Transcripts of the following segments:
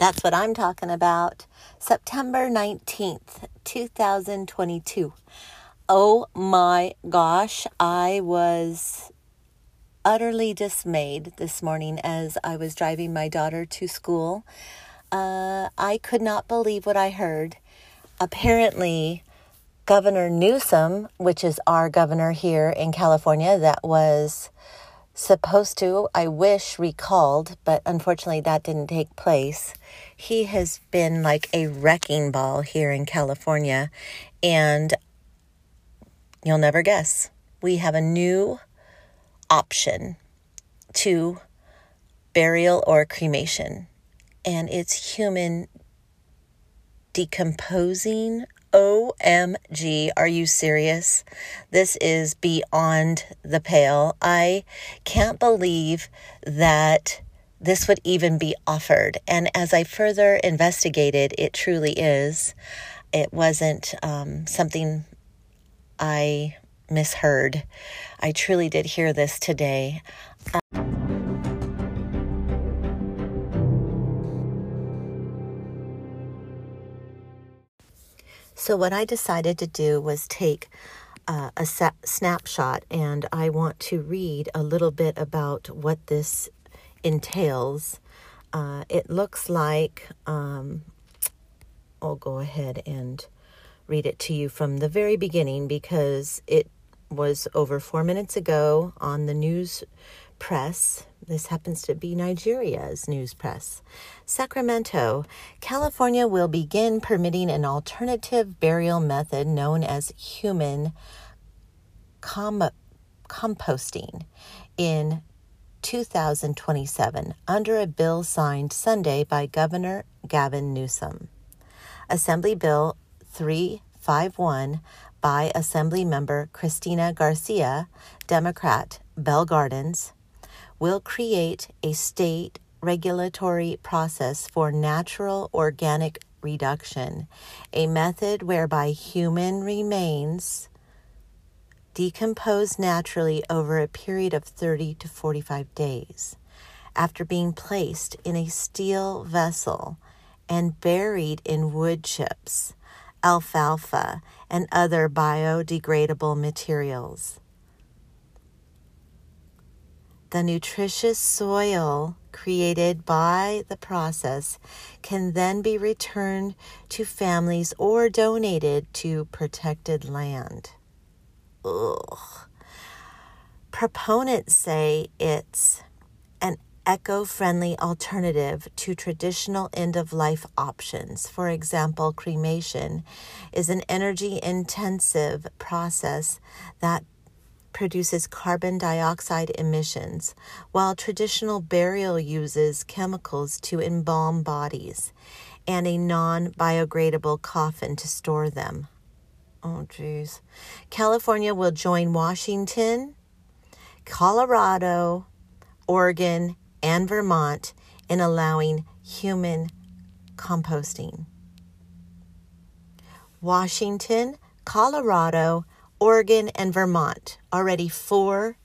That's what I'm talking about. September 19th, 2022. Oh my gosh, I was utterly dismayed this morning as I was driving my daughter to school. Uh, I could not believe what I heard. Apparently, Governor Newsom, which is our governor here in California, that was supposed to, I wish, recalled, but unfortunately that didn't take place. He has been like a wrecking ball here in California, and you'll never guess. We have a new option to burial or cremation, and it's human decomposing OMG, are you serious? This is beyond the pale. I can't believe that this would even be offered. And as I further investigated, it truly is. It wasn't um, something I misheard. I truly did hear this today. So, what I decided to do was take uh, a sa- snapshot and I want to read a little bit about what this entails. Uh, it looks like um, I'll go ahead and read it to you from the very beginning because it was over four minutes ago on the news press. This happens to be Nigeria's news press. Sacramento, California will begin permitting an alternative burial method known as human com- composting in 2027 under a bill signed Sunday by Governor Gavin Newsom. Assembly Bill 351 by Assembly Member Cristina Garcia, Democrat, Bell Gardens, will create a state regulatory process for natural organic reduction, a method whereby human remains decompose naturally over a period of 30 to 45 days after being placed in a steel vessel and buried in wood chips, alfalfa, and other biodegradable materials. The nutritious soil created by the process can then be returned to families or donated to protected land. Ugh. Proponents say it's an eco friendly alternative to traditional end of life options. For example, cremation is an energy intensive process that produces carbon dioxide emissions, while traditional burial uses chemicals to embalm bodies and a non biodegradable coffin to store them. Oh, geez. California will join Washington, Colorado, Oregon, and Vermont in allowing human composting. Washington, Colorado, Oregon, and Vermont, already four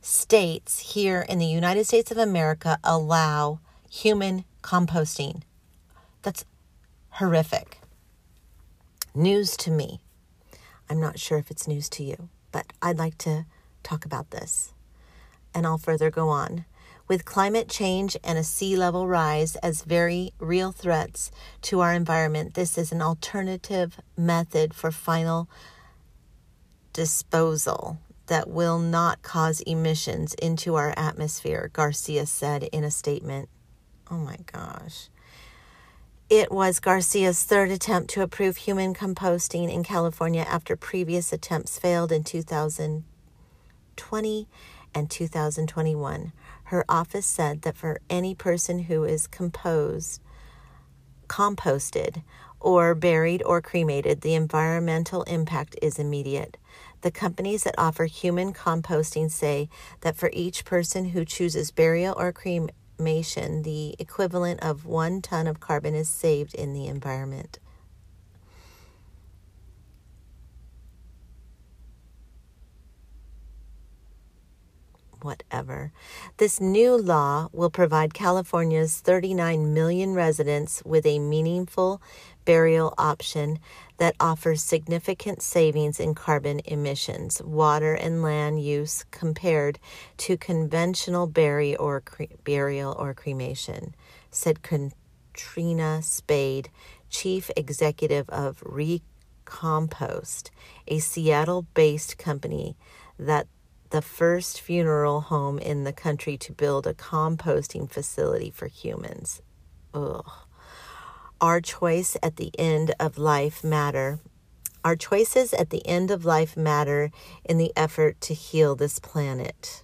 states here in the United States of America allow human composting. That's horrific. News to me. I'm not sure if it's news to you, but I'd like to talk about this. And I'll further go on. With climate change and a sea level rise as very real threats to our environment, this is an alternative method for final disposal that will not cause emissions into our atmosphere, Garcia said in a statement. Oh my gosh. It was Garcia's third attempt to approve human composting in California after previous attempts failed in 2020 and 2021. Her office said that for any person who is composed, composted, or buried or cremated, the environmental impact is immediate. The companies that offer human composting say that for each person who chooses burial or cremation, the equivalent of one ton of carbon is saved in the environment. whatever. This new law will provide California's 39 million residents with a meaningful burial option that offers significant savings in carbon emissions, water, and land use compared to conventional bury or cre- burial or cremation, said Katrina Spade, chief executive of Recompose, a Seattle based company that the first funeral home in the country to build a composting facility for humans. Ugh. Our choice at the end of life matter. Our choices at the end of life matter in the effort to heal this planet.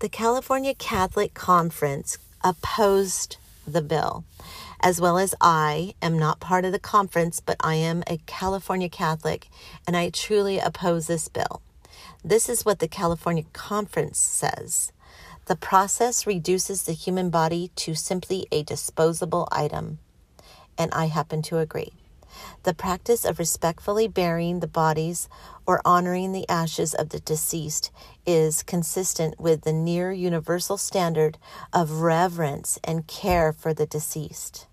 The California Catholic Conference opposed the bill, as well as I am not part of the conference, but I am a California Catholic and I truly oppose this bill. This is what the California Conference says. The process reduces the human body to simply a disposable item. And I happen to agree. The practice of respectfully burying the bodies or honoring the ashes of the deceased is consistent with the near universal standard of reverence and care for the deceased,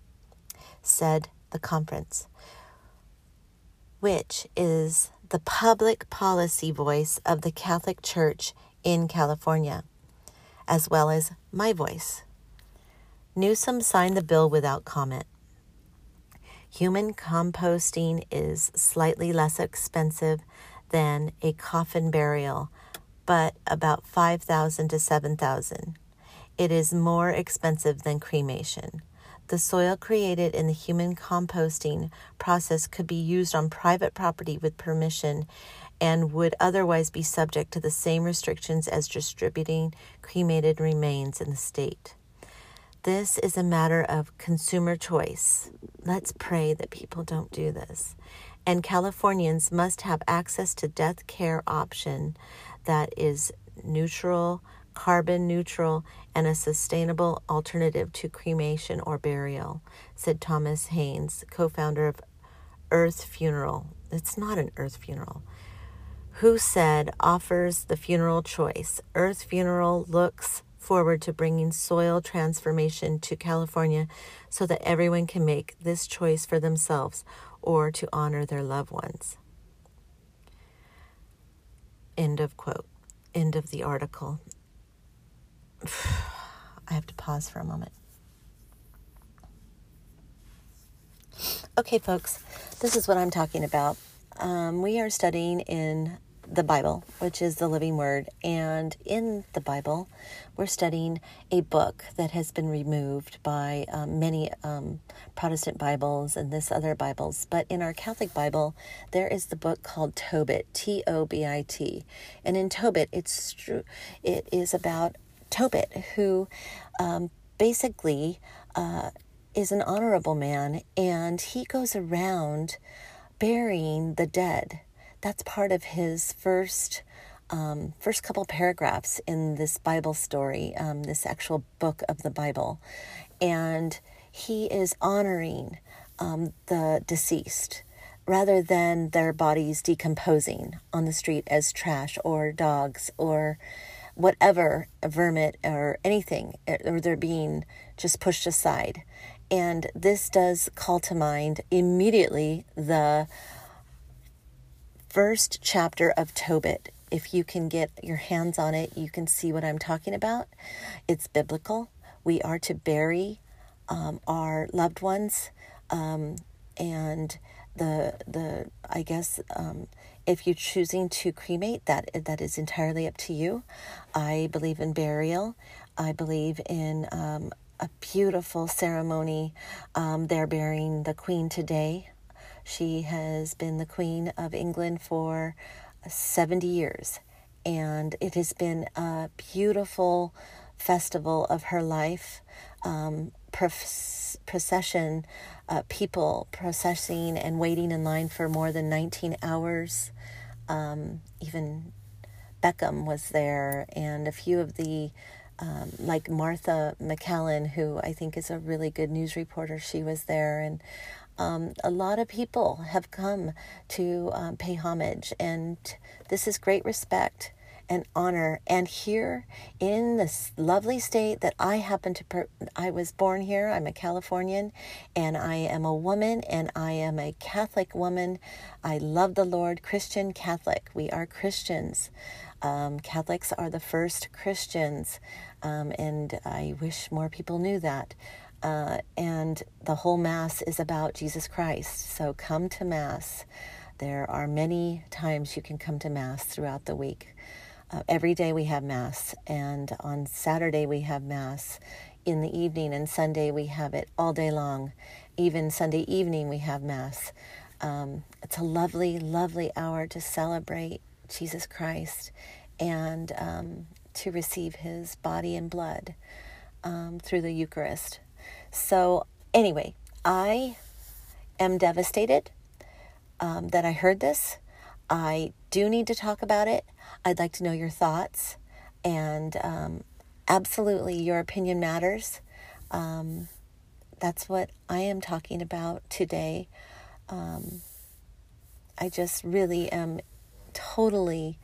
said the conference, which is the public policy voice of the Catholic Church in California, as well as my voice. Newsom signed the bill without comment. Human composting is slightly less expensive than a coffin burial, but about 5000 to 7000. It is more expensive than cremation. The soil created in the human composting process could be used on private property with permission and would otherwise be subject to the same restrictions as distributing cremated remains in the state. This is a matter of consumer choice. Let's pray that people don't do this. And Californians must have access to death care option that is neutral, carbon neutral, and a sustainable alternative to cremation or burial, said Thomas Haynes, co founder of Earth Funeral. It's not an Earth Funeral. Who said offers the funeral choice? Earth Funeral looks forward to bringing soil transformation to California so that everyone can make this choice for themselves or to honor their loved ones. End of quote. End of the article. I have to pause for a moment. Okay, folks, this is what I'm talking about. Um, we are studying in the Bible, which is the living word. And in the Bible, we're studying a book that has been removed by um, many um, Protestant Bibles and this other Bibles. But in our Catholic Bible, there is the book called Tobit, T O B I T. And in Tobit, it's true, it is about Tobit, who um, basically uh, is an honorable man, and he goes around burying the dead. That's part of his first um, first couple paragraphs in this Bible story, um, this actual book of the Bible, and he is honoring um, the deceased rather than their bodies decomposing on the street as trash or dogs or whatever vermin or anything, eh, or they're being just pushed aside. And this does call to mind immediately the first chapter of Tobit. If you can get your hands on it, you can see what I'm talking about. It's biblical. We are to bury um, our loved ones, um, and the the I guess um, if you're choosing to cremate, that that is entirely up to you. I believe in burial. I believe in um, a beautiful ceremony. Um, they're burying the Queen today. She has been the Queen of England for 70 years, and it has been a beautiful festival of her life. Um, procession, uh, people processing and waiting in line for more than 19 hours. Um, even Beckham was there, and a few of the, um, like Martha MacCallum, who I think is a really good news reporter, she was there, and um, a lot of people have come to um, pay homage, and this is great respect and honor. And here in this lovely state that I happen to, per- I was born here, I'm a Californian, and I am a woman, and I am a Catholic woman. I love the Lord, Christian Catholic. We are Christians. Um, Catholics are the first Christians, um, and I wish more people knew that. Uh, and the whole Mass is about Jesus Christ. So come to Mass. There are many times you can come to Mass throughout the week. Uh, every day we have Mass, and on Saturday we have Mass in the evening, and Sunday we have it all day long. Even Sunday evening we have Mass. Um, it's a lovely, lovely hour to celebrate Jesus Christ and um, to receive his body and blood um, through the Eucharist. So, anyway, I am devastated um, that I heard this. I do need to talk about it. I'd like to know your thoughts. And um, absolutely, your opinion matters. Um, that's what I am talking about today. Um, I just really am totally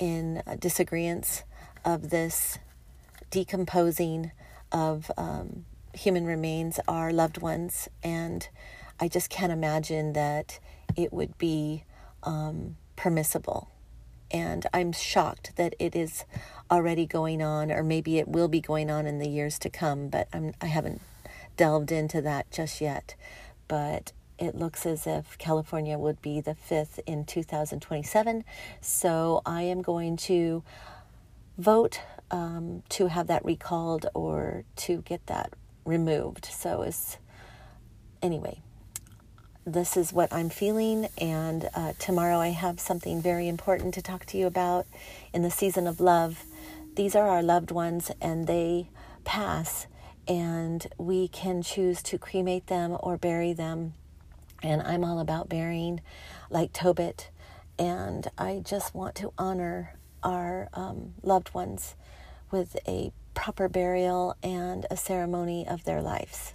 in disagreement of this decomposing of um, human remains, our loved ones, and I just can't imagine that it would be um, permissible. And I'm shocked that it is already going on, or maybe it will be going on in the years to come, but I'm, I haven't delved into that just yet. But it looks as if California would be the fifth in 2027. So I am going to vote um, to have that recalled or to get that removed. So it's anyway. This is what I'm feeling, and uh, tomorrow I have something very important to talk to you about in the season of love. These are our loved ones, and they pass, and we can choose to cremate them or bury them. And I'm all about burying, like Tobit, and I just want to honor our um, loved ones with a proper burial and a ceremony of their lives.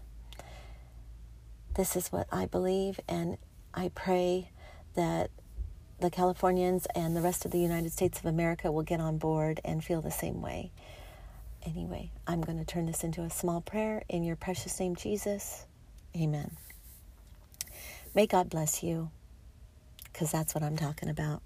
This is what I believe, and I pray that the Californians and the rest of the United States of America will get on board and feel the same way. Anyway, I'm going to turn this into a small prayer in your precious name, Jesus. Amen. May God bless you, because that's what I'm talking about.